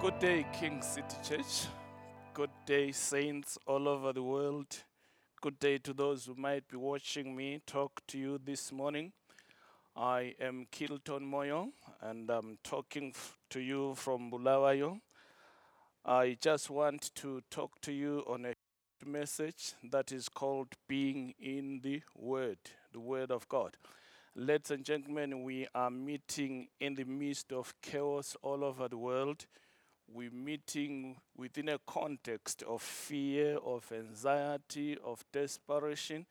Good day, King City Church. Good day, saints all over the world. Good day to those who might be watching me talk to you this morning. I am Kilton Moyo, and I'm talking f- to you from Bulawayo. I just want to talk to you on a message that is called Being in the Word, the Word of God. Ladies and gentlemen, we are meeting in the midst of chaos all over the world. We're meeting within a context of fear, of anxiety, of desperation.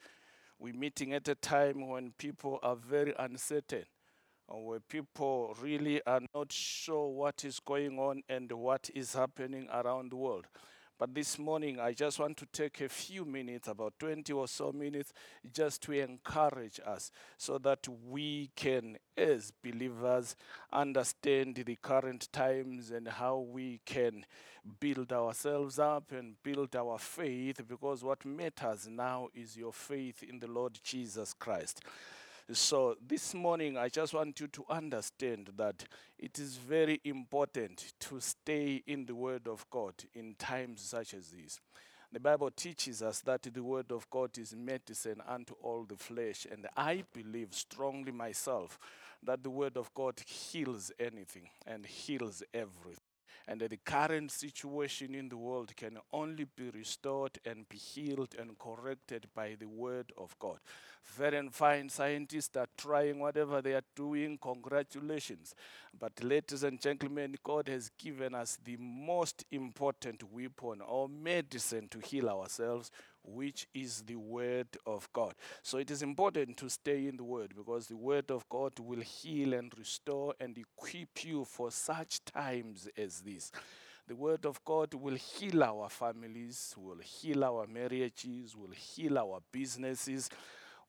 We're meeting at a time when people are very uncertain, or where people really are not sure what is going on and what is happening around the world. But this morning, I just want to take a few minutes, about 20 or so minutes, just to encourage us so that we can, as believers, understand the current times and how we can build ourselves up and build our faith because what matters now is your faith in the Lord Jesus Christ. So, this morning, I just want you to understand that it is very important to stay in the Word of God in times such as these. The Bible teaches us that the Word of God is medicine unto all the flesh, and I believe strongly myself that the Word of God heals anything and heals everything and that the current situation in the world can only be restored and be healed and corrected by the word of God. Very and fine scientists are trying whatever they are doing. Congratulations. But, ladies and gentlemen, God has given us the most important weapon or medicine to heal ourselves, which is the Word of God. So it is important to stay in the Word because the Word of God will heal and restore and equip you for such times as this. The Word of God will heal our families, will heal our marriages, will heal our businesses,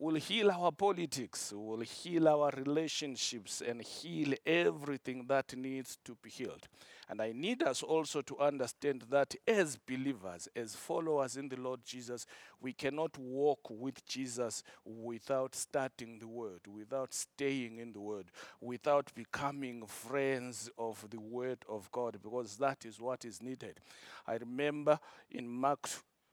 will heal our politics, will heal our relationships, and heal everything that needs to be healed. And I need us also to understand that as believers, as followers in the Lord Jesus, we cannot walk with Jesus without starting the Word, without staying in the Word, without becoming friends of the Word of God, because that is what is needed. I remember in Mark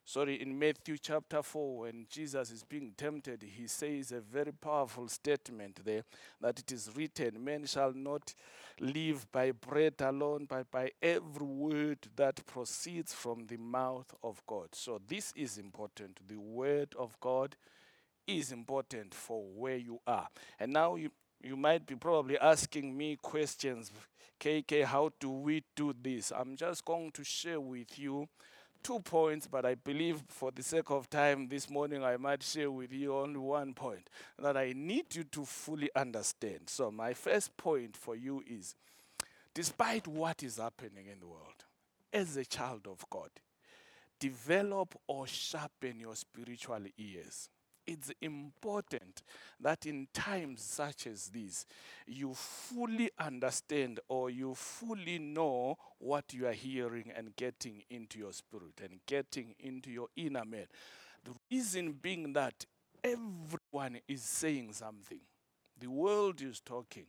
sorry, in Matthew chapter 4, when Jesus is being tempted, he says a very powerful statement there that it is written, Men shall not live by bread alone, but by every word that proceeds from the mouth of God. So, this is important. The word of God is important for where you are. And now you, you might be probably asking me questions, KK, how do we do this? I'm just going to share with you two points, but I believe for the sake of time this morning, I might share with you only one point that I need you to fully understand. So, my first point for you is despite what is happening in the world, as a child of God, develop or sharpen your spiritual ears. It's important that in times such as these, you fully understand or you fully know what you are hearing and getting into your spirit and getting into your inner man. The reason being that everyone is saying something, the world is talking.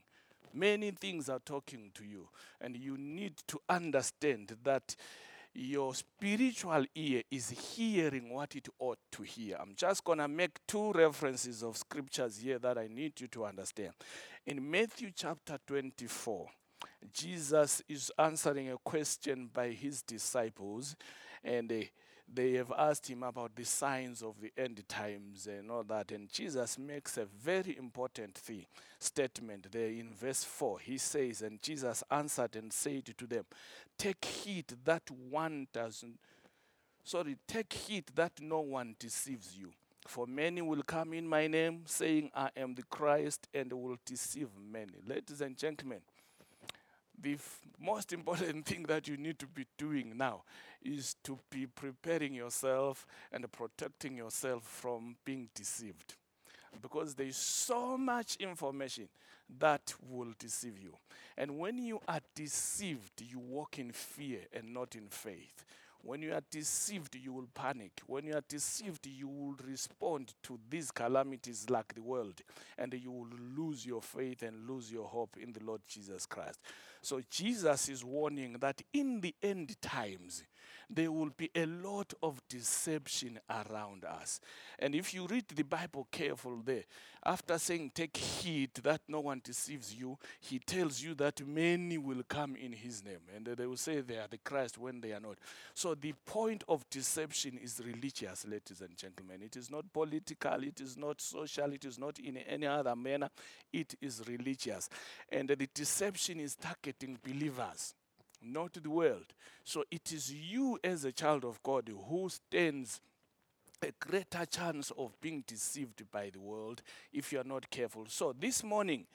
Many things are talking to you, and you need to understand that your spiritual ear is hearing what it ought to hear. I'm just going to make two references of scriptures here that I need you to understand. In Matthew chapter 24, Jesus is answering a question by his disciples, and they, they have asked him about the signs of the end times and all that. And Jesus makes a very important thing, statement there in verse 4. He says, And Jesus answered and said to them, Take heed that one doesn't, sorry, take heed that no one deceives you. For many will come in my name, saying, I am the Christ, and will deceive many. Ladies and gentlemen, the most important thing that you need to be doing now is to be preparing yourself and protecting yourself from being deceived. Because there is so much information that will deceive you. And when you are deceived, you walk in fear and not in faith. When you are deceived, you will panic. When you are deceived, you will respond to these calamities like the world, and you will lose your faith and lose your hope in the Lord Jesus Christ. So Jesus is warning that in the end times, there will be a lot of deception around us. And if you read the Bible careful there, after saying, Take heed that no one deceives you, he tells you that many will come in his name. And they will say they are the Christ when they are not. So the point of deception is religious, ladies and gentlemen. It is not political, it is not social, it is not in any other manner. It is religious. And the deception is targeting believers not the world. So it is you as a child of God who stands a greater chance of being deceived by the world if you are not careful. So this morning,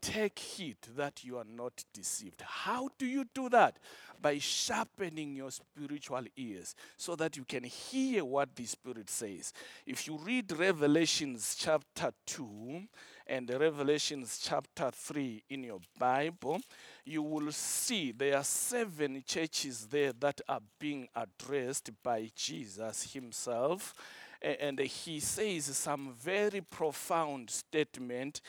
take heed that you are not deceived. How do you do that? By sharpening your spiritual ears so that you can hear what the Spirit says. If you read Revelations chapter 2 and Revelations chapter 3 in your Bible, you will see there are seven churches there that are being addressed by Jesus himself and he says some very profound statement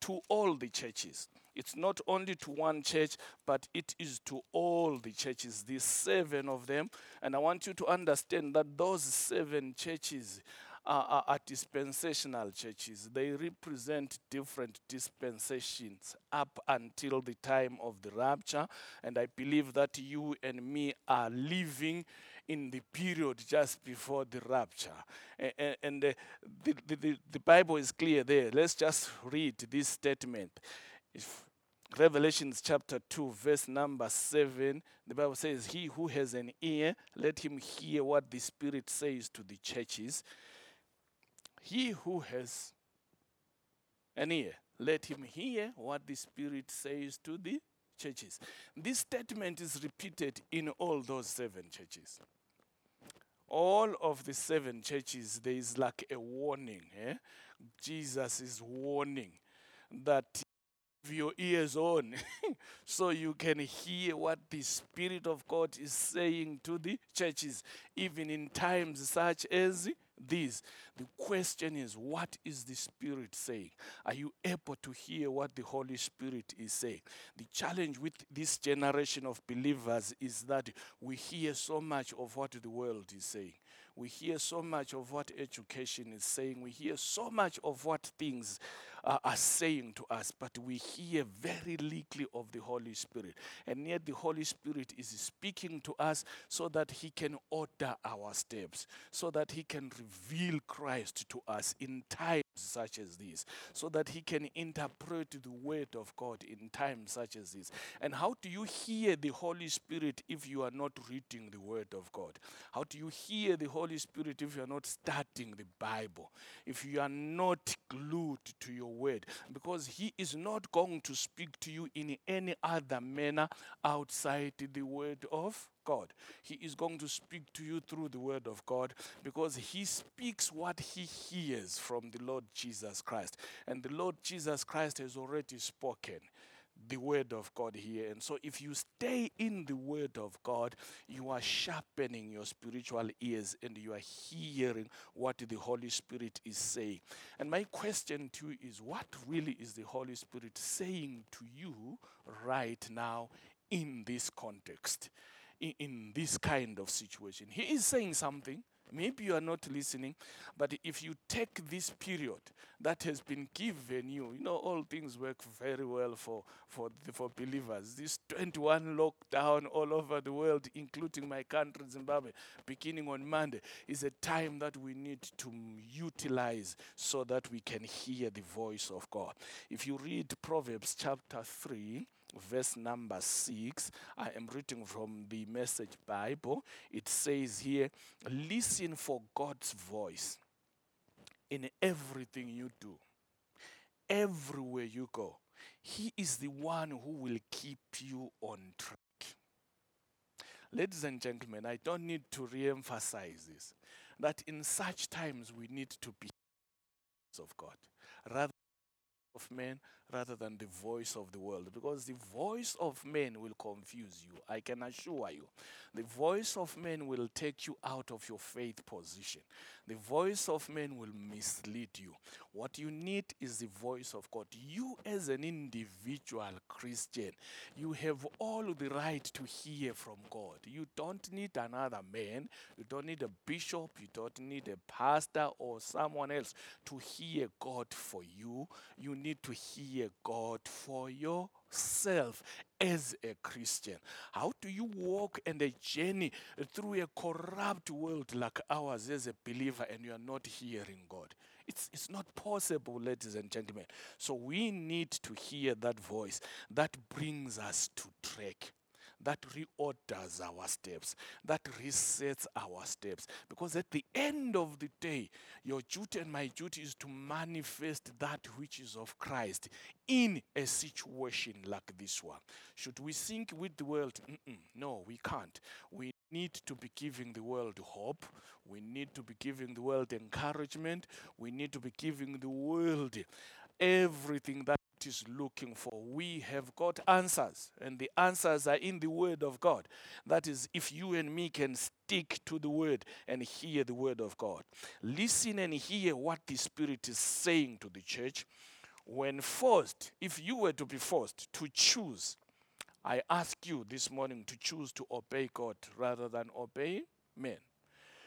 to all the churches. It's not only to one church, but it is to all the churches, these seven of them. And I want you to understand that those seven churches are, are, dispensational churches. They represent different dispensations up until the time of the rapture. And I believe that you and me are living in the period just before the rapture. And, the, the, the, the, Bible is clear there. Let's just read this statement. If Revelations chapter 2, verse number 7, the Bible says, He who has an ear, let him hear what the Spirit says to the churches. He who has an ear, let him hear what the Spirit says to the churches. This statement is repeated in all those seven churches. All of the seven churches, there is like a warning. Eh? Jesus is warning that your ears on so you can hear what the Spirit of God is saying to the churches, even in times such as this. The question is, what is the Spirit saying? Are you able to hear what the Holy Spirit is saying? The challenge with this generation of believers is that we hear so much of what the world is saying. We hear so much of what education is saying. We hear so much of what things uh, are saying to us, but we hear very little of the Holy Spirit. And yet, the Holy Spirit is speaking to us so that He can order our steps, so that He can reveal Christ to us in times such as this, so that He can interpret the Word of God in times such as this. And how do you hear the Holy Spirit if you are not reading the Word of God? How do you hear the Holy Spirit if you are not studying the Bible? If you are not glued to your word because he is not going to speak to you in any other manner outside the word of God. He is going to speak to you through the word of God because he speaks what he hears from the Lord Jesus Christ. And the Lord Jesus Christ has already spoken the word of God here. And so, if you stay in the word of God, you are sharpening your spiritual ears and you are hearing what the Holy Spirit is saying. And my question to you is what really is the Holy Spirit saying to you right now in this context, in, in this kind of situation? He is saying something Maybe you are not listening, but if you take this period that has been given you, you know, all things work very well for, for, the, for believers. This 21 lockdown all over the world, including my country, Zimbabwe, beginning on Monday, is a time that we need to utilize so that we can hear the voice of God. If you read Proverbs chapter 3, verse number 6. I am reading from the Message Bible. It says here, Listen for God's voice in everything you do, everywhere you go. He is the one who will keep you on track. Ladies and gentlemen, I don't need to re emphasize this that in such times we need to be of God rather than of men rather than the voice of the world because the voice of men will confuse you. I can assure you. The voice of men will take you out of your faith position. The voice of men will mislead you. What you need is the voice of God. You, as an individual Christian, you have all the right to hear from God. You don't need another man, you don't need a bishop, you don't need a pastor or someone else to hear God for you. You need to hear God for yourself as a Christian. How do you walk and a journey through a corrupt world like ours as a believer and you are not hearing God? It's, it's not possible, ladies and gentlemen. So we need to hear that voice that brings us to track that reorders our steps, that resets our steps. Because at the end of the day, your duty and my duty is to manifest that which is of Christ in a situation like this one. Should we sink with the world? Mm-mm, no, we can't. We need to be giving the world hope. We need to be giving the world encouragement. We need to be giving the world everything that is looking for. We have got answers, and the answers are in the Word of God. That is, if you and me can stick to the Word and hear the Word of God, listen and hear what the Spirit is saying to the church. When forced, if you were to be forced to choose, I ask you this morning to choose to obey God rather than obey men.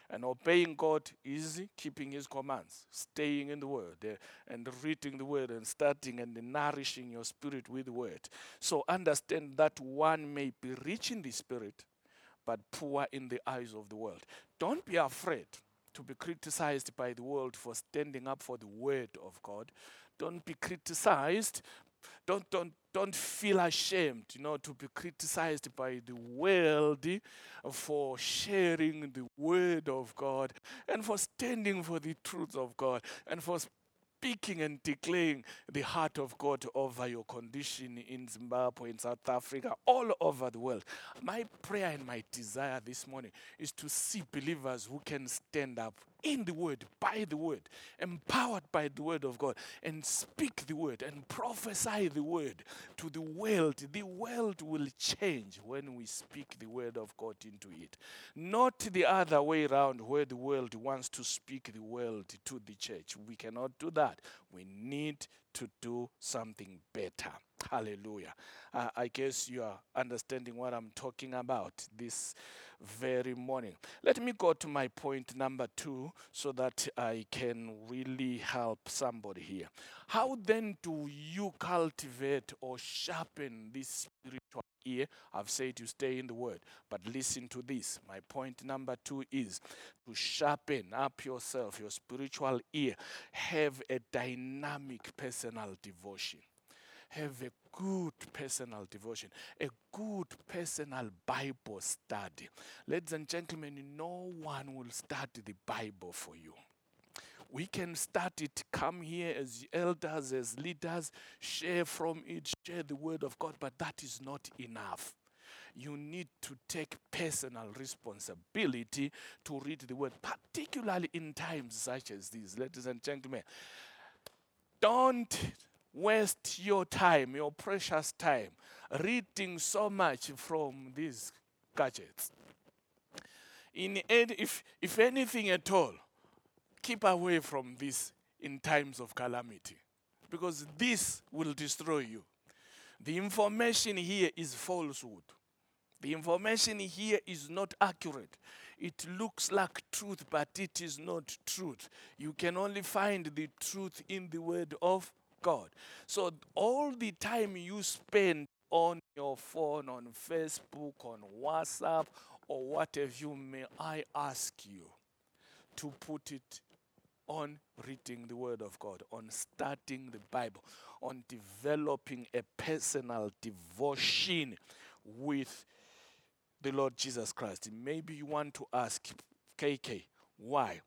And obeying God is keeping His commands, staying in the Word, uh, and reading the Word, and starting and nourishing your spirit with the Word. So understand that one may be rich in the Spirit, but poor in the eyes of the world. Don't be afraid to be criticized by the world for standing up for the Word of God. Don't be criticized don't, don't, don't feel ashamed, you know, to be criticized by the world for sharing the word of God and for standing for the truth of God and for speaking and declaring the heart of God over your condition in Zimbabwe, in South Africa, all over the world. My prayer and my desire this morning is to see believers who can stand up in the word, by the word, empowered by the word of God, and speak the word and prophesy the word to the world. The world will change when we speak the word of God into it. Not the other way around, where the world wants to speak the world to the church. We cannot do that. We need to do something better. Hallelujah. Uh, I guess you are understanding what I'm talking about this very morning. Let me go to my point number two so that I can really help somebody here. How then do you cultivate or sharpen this spiritual ear? I've said you stay in the word, but listen to this. My point number two is to sharpen up yourself, your spiritual ear. Have a dynamic personal devotion have a good personal devotion, a good personal Bible study. Ladies and gentlemen, no one will study the Bible for you. We can start it, come here as elders, as leaders, share from it, share the word of God, but that is not enough you need to take personal responsibility to read the word, particularly in times such as these. Ladies and gentlemen, don't waste your time, your precious time, reading so much from these gadgets. In any, if, if anything at all, keep away from this in times of calamity because this will destroy you. The information here is falsehood. The information here is not accurate. It looks like truth, but it is not truth. You can only find the truth in the word of God. So all the time you spend on your phone, on Facebook, on WhatsApp, or whatever you may, I ask you to put it on reading the Word of God, on studying the Bible, on developing a personal devotion with the Lord Jesus Christ. Maybe you want to ask, KK, why?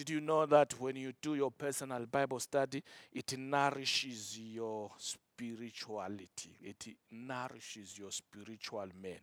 Did you know that when you do your personal Bible study, it nourishes your spirituality? It nourishes your spiritual man.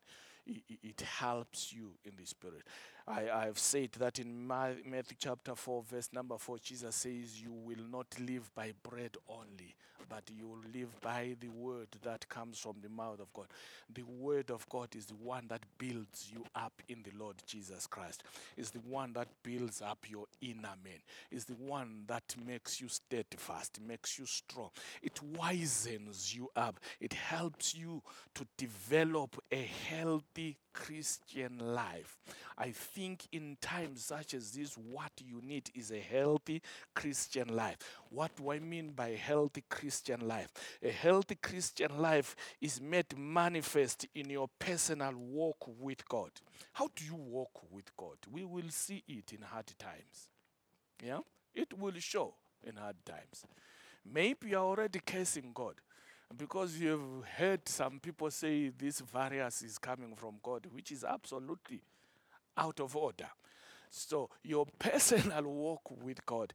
It, helps you in the spirit. I, have said that in Matthew chapter 4, verse number 4, Jesus says, You will not live by bread only, but you will live by the word that comes from the mouth of God. The word of God is the one that builds you up in the Lord Jesus Christ. Is the one that builds up your inner man. Is the one that makes you steadfast, makes you strong. It wisens you up. It helps you to develop a healthy Christian life. I think in times such as this, what you need is a healthy Christian life. What do I mean by healthy Christian life? A healthy Christian life is made manifest in your personal walk with God. How do you walk with God? We will see it in hard times. Yeah? It will show in hard times. Maybe you're already cursing God because you've heard some people say this virus is coming from God, which is absolutely out of order. So your personal walk with God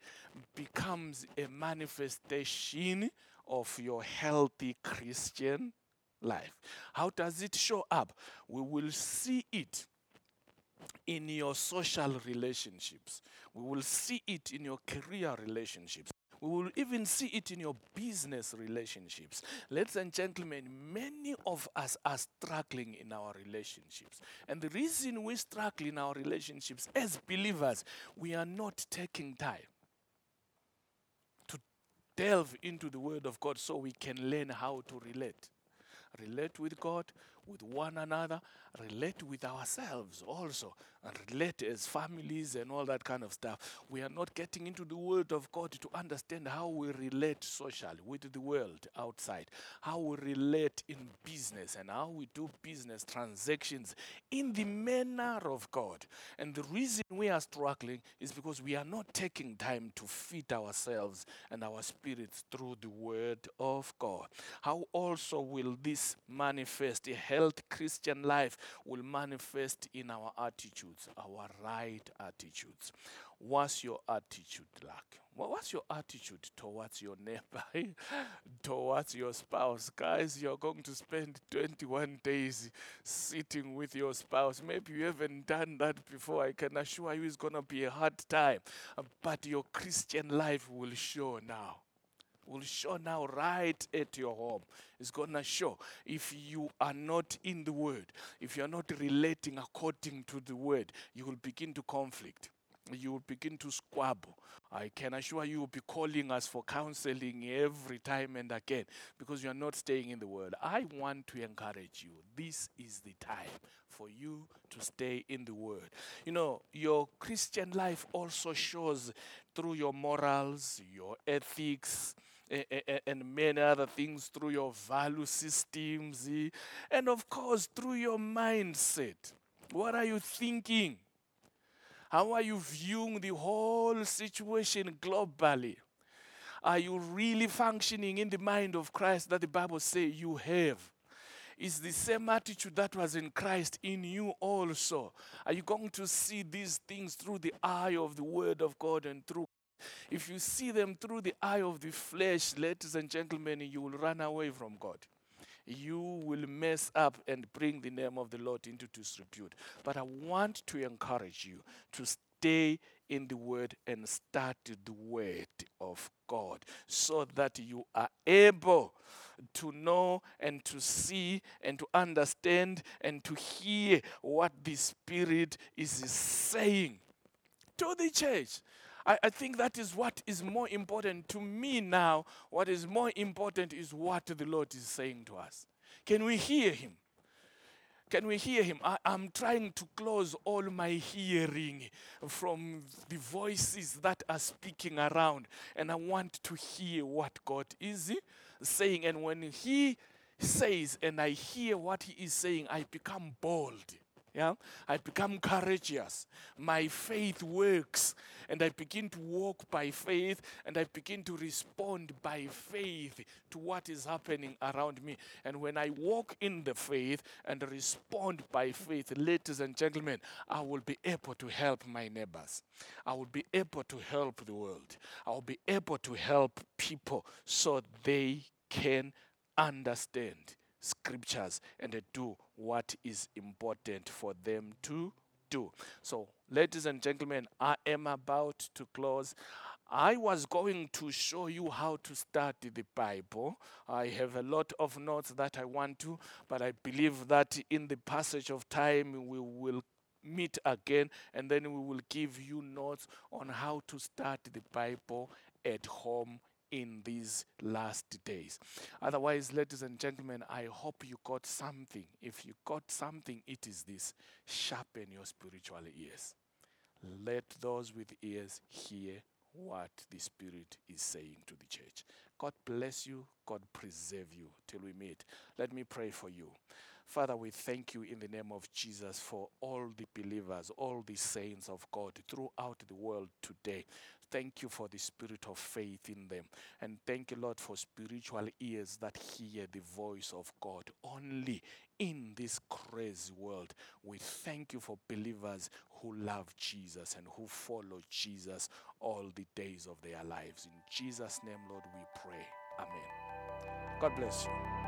becomes a manifestation of your healthy Christian life. How does it show up? We will see it in your social relationships. We will see it in your career relationships. We will even see it in your business relationships. Ladies and gentlemen, many of us are struggling in our relationships. And the reason we struggle in our relationships as believers, we are not taking time to delve into the Word of God so we can learn how to relate. Relate with God, with one another, relate with ourselves also, and relate as families and all that kind of stuff. We are not getting into the Word of God to understand how we relate socially with the world outside, how we relate in business, and how we do business transactions in the manner of God. And the reason we are struggling is because we are not taking time to feed ourselves and our spirits through the Word of God. How also will this manifest a healthy Christian life? Will manifest in our attitudes, our right attitudes. What's your attitude like? What's your attitude towards your neighbor, towards your spouse? Guys, you're going to spend 21 days sitting with your spouse. Maybe you haven't done that before. I can assure you it's going to be a hard time. But your Christian life will show now will show now right at your home. It's going to show if you are not in the word, if you are not relating according to the word, you will begin to conflict. You will begin to squabble. I can assure you will be calling us for counseling every time and again because you are not staying in the word. I want to encourage you. This is the time for you to stay in the word. You know, your Christian life also shows through your morals, your ethics, and many other things through your value systems, eh? and of course, through your mindset. What are you thinking? How are you viewing the whole situation globally? Are you really functioning in the mind of Christ that the Bible says you have? Is the same attitude that was in Christ in you also? Are you going to see these things through the eye of the Word of God and through if you see them through the eye of the flesh, ladies and gentlemen, you will run away from God. You will mess up and bring the name of the Lord into disrepute. But I want to encourage you to stay in the Word and start the Word of God so that you are able to know and to see and to understand and to hear what the Spirit is saying to the church. I, I think that is what is more important to me now. What is more important is what the Lord is saying to us. Can we hear Him? Can we hear him? I, am trying to close all my hearing from the voices that are speaking around, and I want to hear what God is saying. And when He says, and I hear what He is saying, I become bold. Yeah, I become courageous. My faith works, and I begin to walk by faith, and I begin to respond by faith to what is happening around me. And when I walk in the faith and respond by faith, ladies and gentlemen, I will be able to help my neighbors. I will be able to help the world. I will be able to help people so they can understand scriptures and do what is important for them to do. So, ladies and gentlemen, I am about to close. I was going to show you how to study the Bible. I have a lot of notes that I want to, but I believe that in the passage of time we will meet again and then we will give you notes on how to study the Bible at home in these last days. Otherwise, ladies and gentlemen, I hope you got something. If you got something, it is this sharpen your spiritual ears. Let those with ears hear what the Spirit is saying to the church. God bless you. God preserve you till we meet. Let me pray for you. Father, we thank you in the name of Jesus for all the believers, all the saints of God throughout the world today. Thank you for the spirit of faith in them. And thank you, Lord, for spiritual ears that hear the voice of God only in this crazy world. We thank you for believers who love Jesus and who follow Jesus all the days of their lives. In Jesus' name, Lord, we pray. Amen. God bless you.